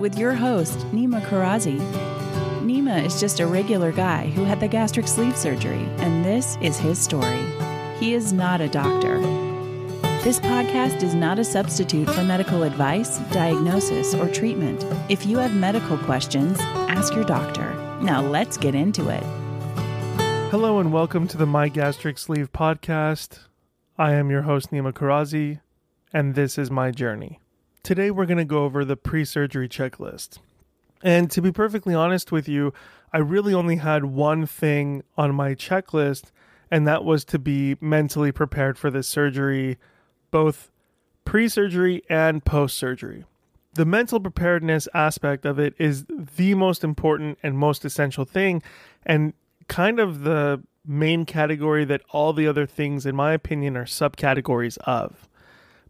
with your host, Nima Karazi. Nima is just a regular guy who had the gastric sleeve surgery, and this is his story. He is not a doctor. This podcast is not a substitute for medical advice, diagnosis, or treatment. If you have medical questions, ask your doctor. Now let's get into it. Hello and welcome to the My Gastric Sleeve podcast. I am your host, Nima Karazi, and this is my journey. Today, we're going to go over the pre surgery checklist. And to be perfectly honest with you, I really only had one thing on my checklist, and that was to be mentally prepared for this surgery, both pre surgery and post surgery. The mental preparedness aspect of it is the most important and most essential thing, and kind of the main category that all the other things, in my opinion, are subcategories of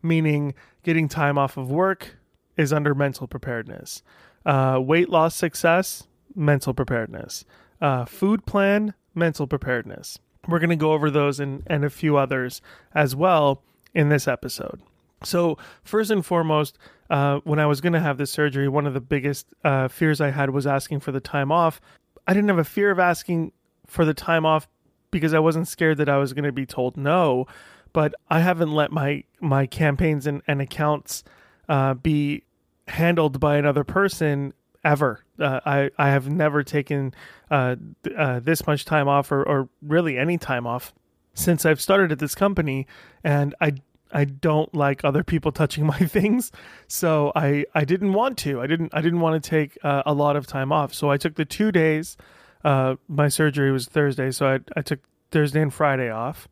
meaning getting time off of work is under mental preparedness. Uh, weight loss success, mental preparedness. Uh, food plan, mental preparedness. We're going to go over those and, and a few others as well in this episode. So, first and foremost, uh, when I was going to have this surgery, one of the biggest uh, fears I had was asking for the time off. I didn't have a fear of asking for the time off because I wasn't scared that I was going to be told no but I haven't let my my campaigns and, and accounts uh, be handled by another person ever. Uh, I I have never taken uh, uh, this much time off or, or really any time off since I've started at this company, and I I don't like other people touching my things, so I I didn't want to. I didn't I didn't want to take uh, a lot of time off, so I took the two days. Uh, my surgery was Thursday, so I I took Thursday and Friday off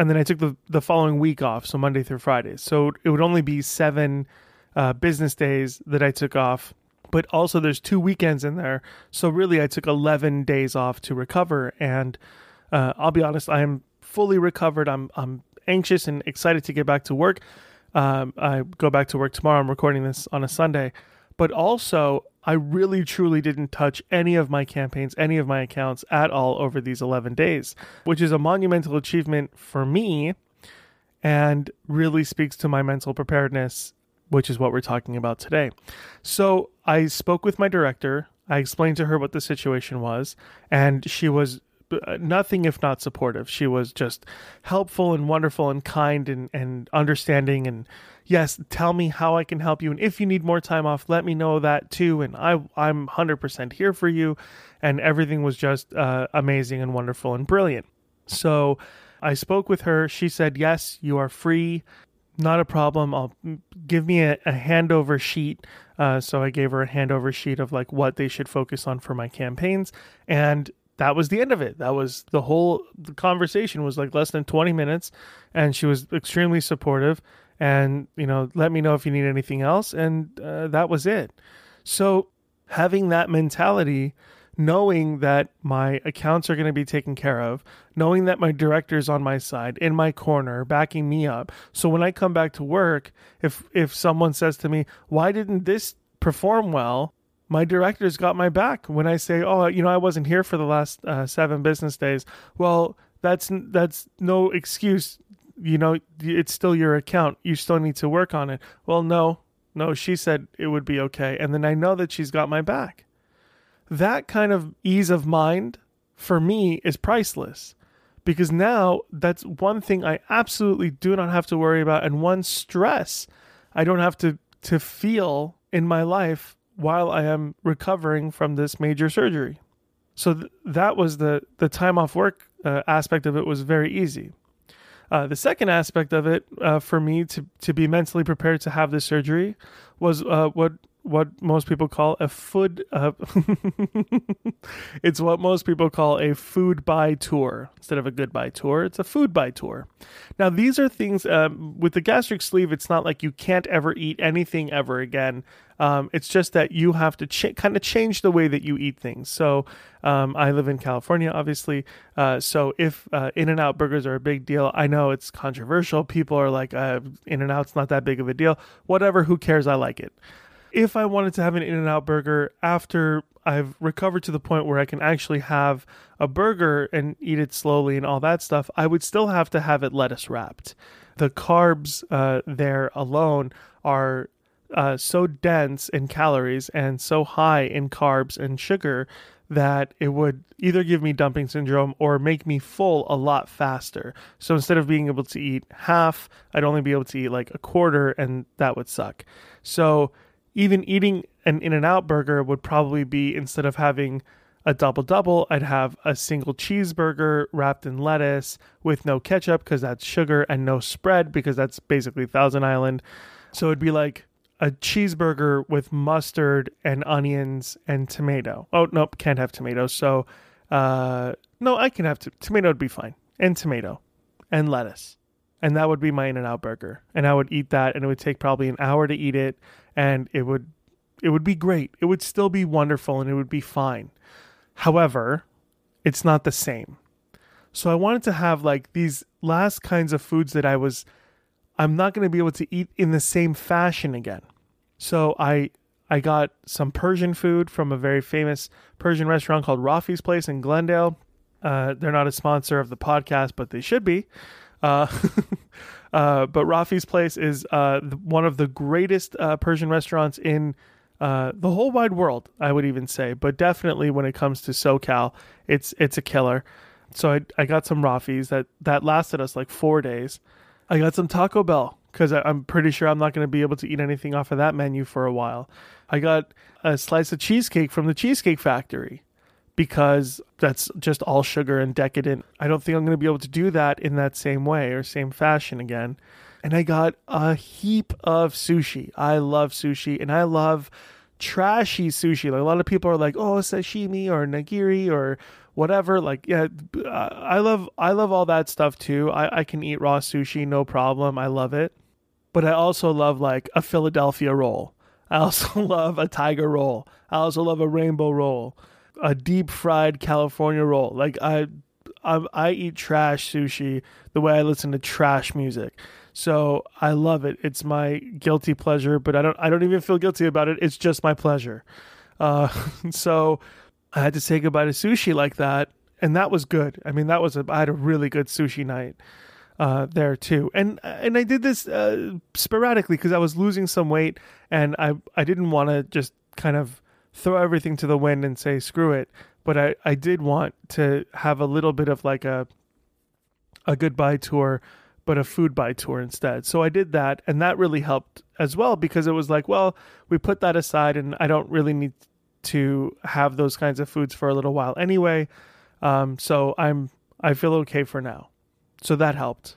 and then I took the the following week off, so Monday through Friday. So it would only be seven uh, business days that I took off. But also, there's two weekends in there, so really, I took 11 days off to recover. And uh, I'll be honest, I am fully recovered. I'm I'm anxious and excited to get back to work. Um, I go back to work tomorrow. I'm recording this on a Sunday, but also I really truly didn't touch any of my campaigns, any of my accounts at all over these 11 days, which is a monumental achievement for me and really speaks to my mental preparedness, which is what we're talking about today. So I spoke with my director. I explained to her what the situation was, and she was nothing if not supportive. She was just helpful and wonderful and kind and, and understanding and yes, tell me how I can help you. And if you need more time off, let me know that too. And I, I'm 100% here for you. And everything was just uh, amazing and wonderful and brilliant. So I spoke with her. She said, yes, you are free. Not a problem. I'll give me a, a handover sheet. Uh, so I gave her a handover sheet of like what they should focus on for my campaigns. And that was the end of it. That was the whole the conversation was like less than 20 minutes and she was extremely supportive and you know let me know if you need anything else and uh, that was it. So having that mentality knowing that my accounts are going to be taken care of knowing that my director's on my side in my corner backing me up. So when i come back to work if if someone says to me why didn't this perform well my director's got my back when i say oh you know i wasn't here for the last uh, seven business days well that's that's no excuse you know, it's still your account. You still need to work on it. Well, no, no, she said it would be okay. And then I know that she's got my back. That kind of ease of mind for me is priceless because now that's one thing I absolutely do not have to worry about and one stress I don't have to to feel in my life while I am recovering from this major surgery. So th- that was the the time off work uh, aspect of it was very easy. Uh, the second aspect of it uh, for me to, to be mentally prepared to have this surgery was uh, what what most people call a food. Uh, it's what most people call a food buy tour instead of a goodbye tour. It's a food buy tour. Now these are things um, with the gastric sleeve. It's not like you can't ever eat anything ever again. Um, it's just that you have to ch- kind of change the way that you eat things. So um, I live in California, obviously. Uh, so if uh, In and Out burgers are a big deal, I know it's controversial. People are like, uh, In and Out's not that big of a deal. Whatever, who cares? I like it if I wanted to have an In N Out burger after I've recovered to the point where I can actually have a burger and eat it slowly and all that stuff, I would still have to have it lettuce wrapped. The carbs uh, there alone are uh, so dense in calories and so high in carbs and sugar that it would either give me dumping syndrome or make me full a lot faster. So instead of being able to eat half, I'd only be able to eat like a quarter, and that would suck. So even eating an In N Out burger would probably be instead of having a double double, I'd have a single cheeseburger wrapped in lettuce with no ketchup because that's sugar and no spread because that's basically Thousand Island. So it'd be like a cheeseburger with mustard and onions and tomato. Oh, nope, can't have tomatoes. So, uh, no, I can have t- tomato would be fine and tomato and lettuce. And that would be my In N Out burger. And I would eat that and it would take probably an hour to eat it and it would it would be great. It would still be wonderful and it would be fine. However, it's not the same. So I wanted to have like these last kinds of foods that I was I'm not going to be able to eat in the same fashion again. So I I got some Persian food from a very famous Persian restaurant called Raffi's Place in Glendale. Uh, they're not a sponsor of the podcast, but they should be. Uh, uh, but Raffi's Place is uh, one of the greatest uh, Persian restaurants in uh, the whole wide world, I would even say. But definitely when it comes to SoCal, it's it's a killer. So I I got some Raffi's that that lasted us like four days. I got some Taco Bell because I'm pretty sure I'm not going to be able to eat anything off of that menu for a while. I got a slice of cheesecake from the Cheesecake Factory because that's just all sugar and decadent. I don't think I'm going to be able to do that in that same way or same fashion again. And I got a heap of sushi. I love sushi and I love trashy sushi. Like a lot of people are like, "Oh, sashimi or nigiri or whatever." Like, yeah, uh, I love I love all that stuff too. I, I can eat raw sushi no problem. I love it. But I also love like a Philadelphia roll. I also love a tiger roll. I also love a rainbow roll, a deep fried California roll. Like I, I, I eat trash sushi the way I listen to trash music. So I love it. It's my guilty pleasure, but I don't I don't even feel guilty about it. It's just my pleasure. Uh, so I had to say goodbye to sushi like that, and that was good. I mean, that was a I had a really good sushi night uh, there too, and and I did this uh, sporadically because I was losing some weight, and I I didn't want to just kind of throw everything to the wind and say screw it, but I I did want to have a little bit of like a a goodbye tour but a food buy tour instead. So I did that, and that really helped as well because it was like, well, we put that aside, and I don't really need to have those kinds of foods for a little while anyway. Um, so I'm I feel okay for now. So that helped.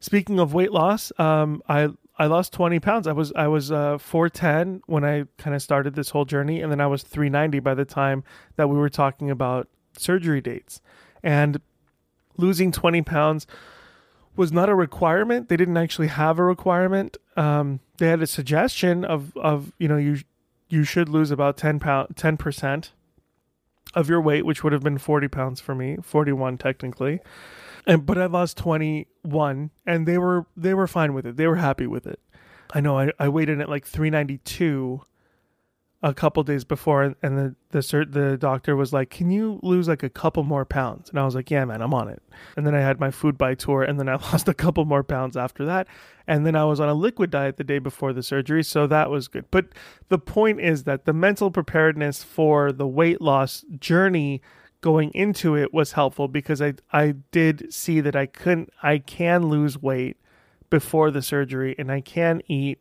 Speaking of weight loss, um, I I lost 20 pounds. I was I was uh, 410 when I kind of started this whole journey, and then I was 390 by the time that we were talking about surgery dates. And losing 20 pounds was not a requirement. They didn't actually have a requirement. Um, they had a suggestion of of you know you you should lose about ten pound ten percent of your weight, which would have been forty pounds for me, forty one technically. And but I lost twenty one, and they were they were fine with it. They were happy with it. I know I, I weighed in at like three ninety two a couple days before and, the the the doctor was like can you lose like a couple more pounds and i was like yeah man i'm on it and then i had my food buy tour and then i lost a couple more pounds after that and then i was on a liquid diet the day before the surgery so that was good but the point is that the mental preparedness for the weight loss journey going into it was helpful because i i did see that i couldn't i can lose weight before the surgery and i can eat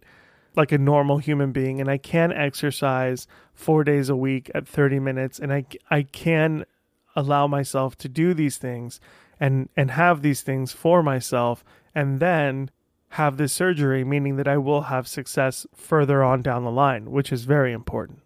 like a normal human being and I can exercise 4 days a week at 30 minutes and I I can allow myself to do these things and and have these things for myself and then have this surgery, meaning that I will have success further on down the line, which is very important.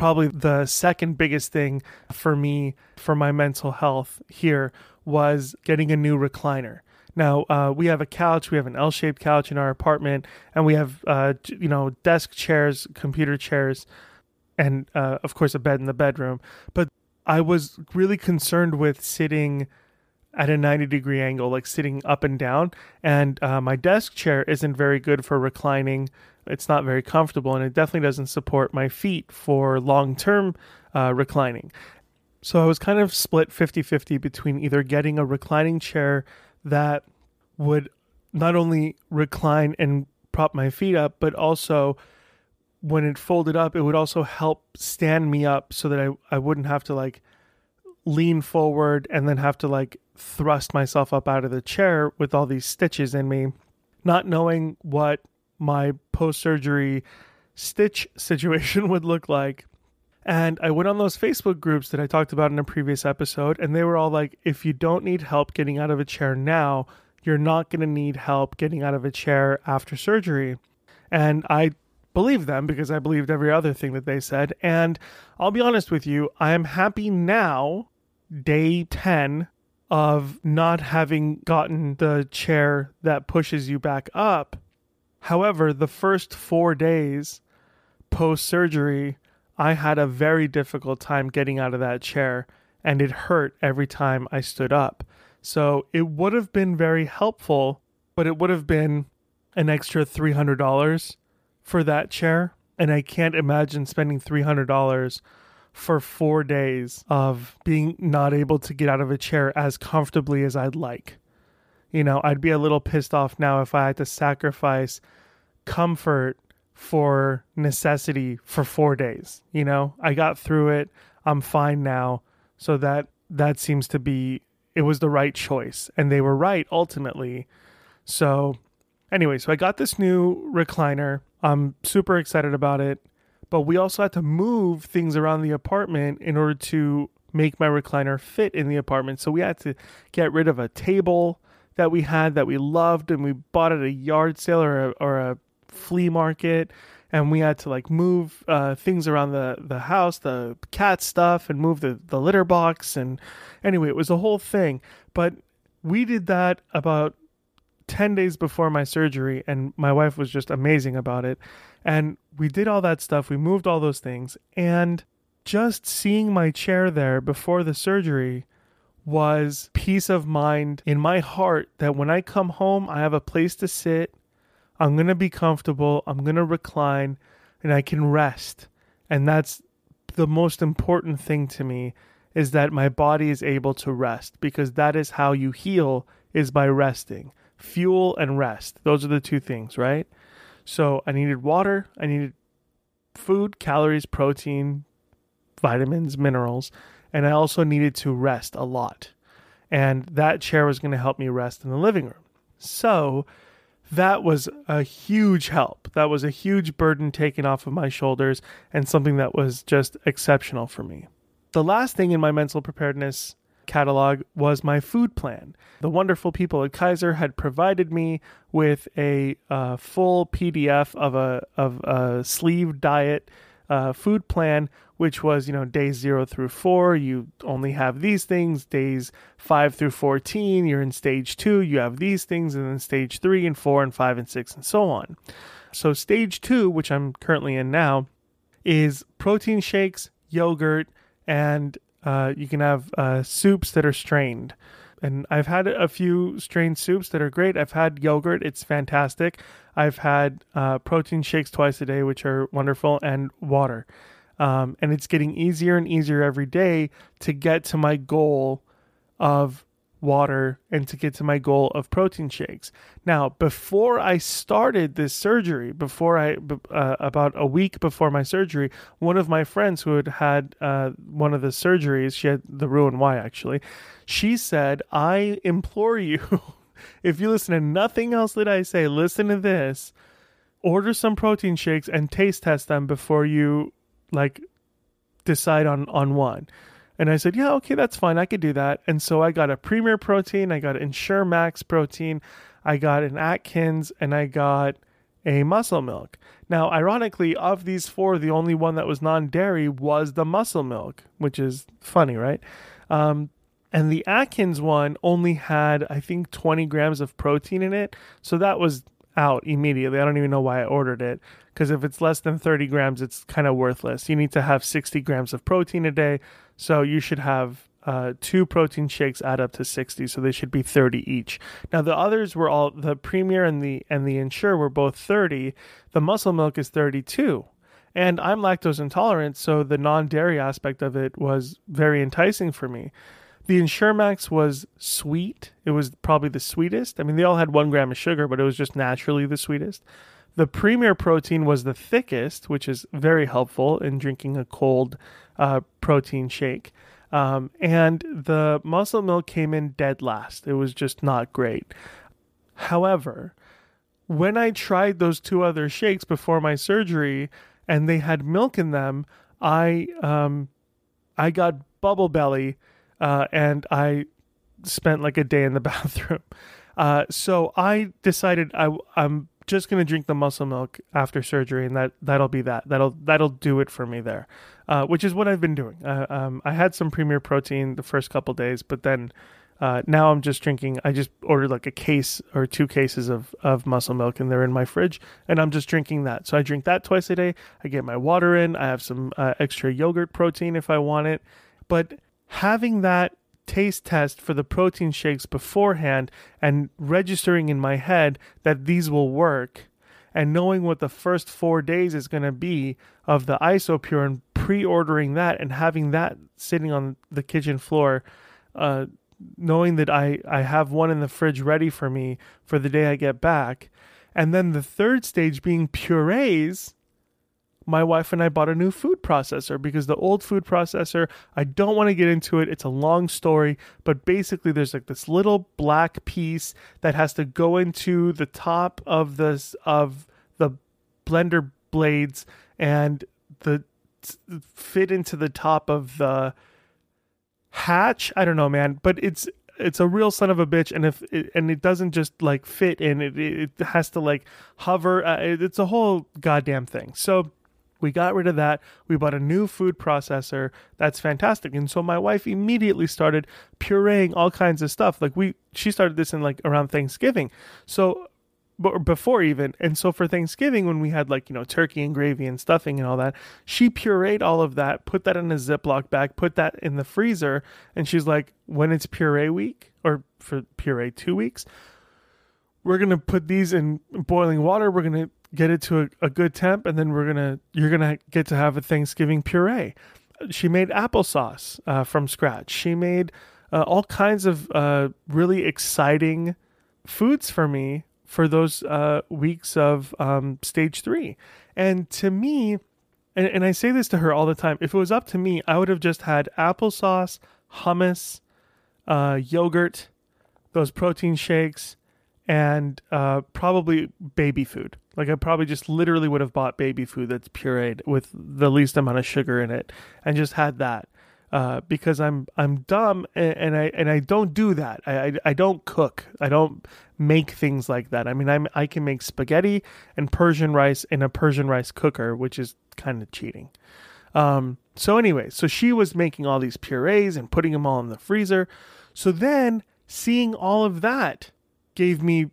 Probably the second biggest thing for me for my mental health here was getting a new recliner. Now uh, we have a couch, we have an L-shaped couch in our apartment, and we have uh, you know desk chairs, computer chairs, and uh, of course a bed in the bedroom. But I was really concerned with sitting at a 90 degree angle, like sitting up and down. And uh, my desk chair isn't very good for reclining. It's not very comfortable, and it definitely doesn't support my feet for long term uh, reclining. So I was kind of split 50 50 between either getting a reclining chair that would not only recline and prop my feet up, but also when it folded up, it would also help stand me up so that I, I wouldn't have to like lean forward and then have to like thrust myself up out of the chair with all these stitches in me, not knowing what my post surgery stitch situation would look like. And I went on those Facebook groups that I talked about in a previous episode, and they were all like, if you don't need help getting out of a chair now, you're not going to need help getting out of a chair after surgery. And I believed them because I believed every other thing that they said. And I'll be honest with you, I am happy now, day 10 of not having gotten the chair that pushes you back up. However, the first four days post surgery, I had a very difficult time getting out of that chair and it hurt every time I stood up. So it would have been very helpful, but it would have been an extra $300 for that chair. And I can't imagine spending $300 for four days of being not able to get out of a chair as comfortably as I'd like. You know, I'd be a little pissed off now if I had to sacrifice comfort for necessity for four days. You know, I got through it. I'm fine now. So that that seems to be it was the right choice. And they were right ultimately. So anyway, so I got this new recliner. I'm super excited about it but we also had to move things around the apartment in order to make my recliner fit in the apartment. So we had to get rid of a table that we had that we loved and we bought at a yard sale or a, or a flea market and we had to like move uh, things around the, the house, the cat stuff, and move the, the litter box. And anyway, it was a whole thing. But we did that about 10 days before my surgery, and my wife was just amazing about it. And we did all that stuff, we moved all those things, and just seeing my chair there before the surgery was peace of mind in my heart that when I come home, I have a place to sit, I'm going to be comfortable, I'm going to recline, and I can rest. And that's the most important thing to me is that my body is able to rest because that is how you heal is by resting. Fuel and rest. Those are the two things, right? So I needed water, I needed food, calories, protein, vitamins, minerals, and I also needed to rest a lot. And that chair was going to help me rest in the living room. So that was a huge help. That was a huge burden taken off of my shoulders and something that was just exceptional for me. The last thing in my mental preparedness catalog was my food plan. The wonderful people at Kaiser had provided me with a uh, full PDF of a of a sleeve diet uh, food plan, which was you know days zero through four. You only have these things. Days five through fourteen, you're in stage two. You have these things, and then stage three and four and five and six and so on. So stage two, which I'm currently in now, is protein shakes, yogurt, and uh, you can have uh, soups that are strained. And I've had a few strained soups that are great. I've had yogurt, it's fantastic. I've had uh, protein shakes twice a day, which are wonderful, and water. Um, and it's getting easier and easier every day to get to my goal of water and to get to my goal of protein shakes. Now, before I started this surgery, before I, uh, about a week before my surgery, one of my friends who had had uh, one of the surgeries, she had the Roux-en-Y actually, she said, I implore you, if you listen to nothing else that I say, listen to this, order some protein shakes and taste test them before you like decide on, on one and I said, yeah, okay, that's fine. I could do that. And so I got a Premier protein. I got an Ensure Max protein. I got an Atkins, and I got a muscle milk. Now, ironically, of these four, the only one that was non dairy was the muscle milk, which is funny, right? Um, and the Atkins one only had, I think, 20 grams of protein in it. So that was out immediately. I don't even know why I ordered it because if it's less than 30 grams, it's kind of worthless. You need to have 60 grams of protein a day. So you should have uh, two protein shakes add up to 60 so they should be 30 each. Now the others were all the premier and the and the ensure were both 30 the muscle milk is 32 and i'm lactose intolerant so the non-dairy aspect of it was very enticing for me. The ensure max was sweet. It was probably the sweetest. I mean they all had one gram of sugar but it was just naturally the sweetest. The premier protein was the thickest which is very helpful in drinking a cold uh, protein shake um, and the muscle milk came in dead last. It was just not great. However, when I tried those two other shakes before my surgery and they had milk in them, I um, I got bubble belly uh, and I spent like a day in the bathroom. Uh, so I decided I, I'm just gonna drink the muscle milk after surgery, and that that'll be that. That'll that'll do it for me there, uh, which is what I've been doing. Uh, um, I had some Premier Protein the first couple days, but then uh, now I'm just drinking. I just ordered like a case or two cases of of muscle milk, and they're in my fridge, and I'm just drinking that. So I drink that twice a day. I get my water in. I have some uh, extra yogurt protein if I want it, but having that taste test for the protein shakes beforehand and registering in my head that these will work. And knowing what the first four days is going to be of the isopure and pre-ordering that and having that sitting on the kitchen floor uh, knowing that I, I have one in the fridge ready for me for the day i get back. And then the third stage being purees my wife and I bought a new food processor because the old food processor, I don't want to get into it. It's a long story, but basically there's like this little black piece that has to go into the top of this of the blender blades and the fit into the top of the hatch. I don't know, man, but it's it's a real son of a bitch and if it, and it doesn't just like fit in it it has to like hover uh, it's a whole goddamn thing so we got rid of that. We bought a new food processor. That's fantastic. And so my wife immediately started pureeing all kinds of stuff. Like we, she started this in like around Thanksgiving. So before even. And so for Thanksgiving, when we had like, you know, turkey and gravy and stuffing and all that, she pureed all of that, put that in a Ziploc bag, put that in the freezer. And she's like, when it's puree week or for puree two weeks, we're going to put these in boiling water. We're going to get it to a, a good temp, and then we're gonna you're gonna get to have a Thanksgiving puree. She made applesauce uh, from scratch. She made uh, all kinds of uh, really exciting foods for me for those uh, weeks of um, stage three. And to me, and, and I say this to her all the time, if it was up to me, I would have just had applesauce, hummus, uh, yogurt, those protein shakes, and uh, probably baby food. Like I probably just literally would have bought baby food that's pureed with the least amount of sugar in it, and just had that. Uh, because I'm I'm dumb and, and, I and I don't do that. I, I, I don't cook. I don't make things like that. I mean I'm I can make spaghetti and Persian rice in a Persian rice cooker, which is kind of cheating. Um, so anyway, so she was making all these purees and putting them all in the freezer. So then seeing all of that gave me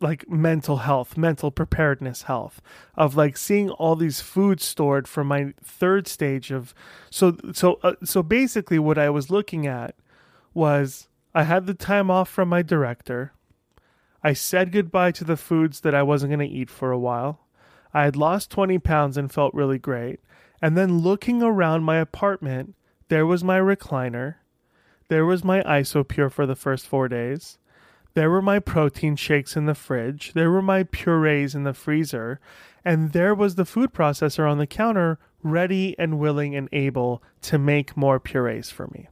like mental health, mental preparedness health of like seeing all these foods stored for my third stage of so so uh, so basically what I was looking at was I had the time off from my director. I said goodbye to the foods that I wasn't going to eat for a while. I had lost 20 pounds and felt really great. And then looking around my apartment, there was my recliner. There was my Isopure for the first 4 days. There were my protein shakes in the fridge. There were my purees in the freezer. And there was the food processor on the counter, ready and willing and able to make more purees for me.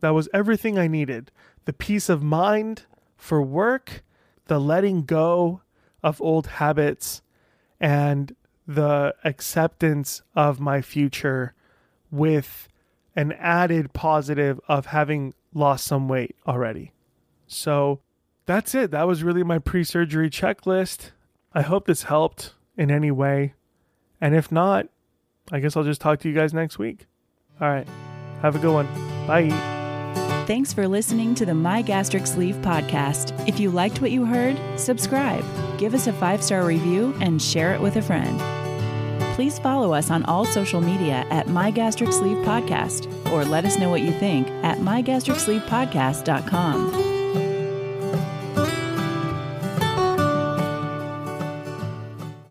That was everything I needed the peace of mind for work, the letting go of old habits, and the acceptance of my future with an added positive of having lost some weight already. So that's it. That was really my pre surgery checklist. I hope this helped in any way. And if not, I guess I'll just talk to you guys next week. All right. Have a good one. Bye. Thanks for listening to the My Gastric Sleeve podcast. If you liked what you heard, subscribe, give us a five star review, and share it with a friend. Please follow us on all social media at My Gastric Sleeve Podcast or let us know what you think at mygastricsleevepodcast.com.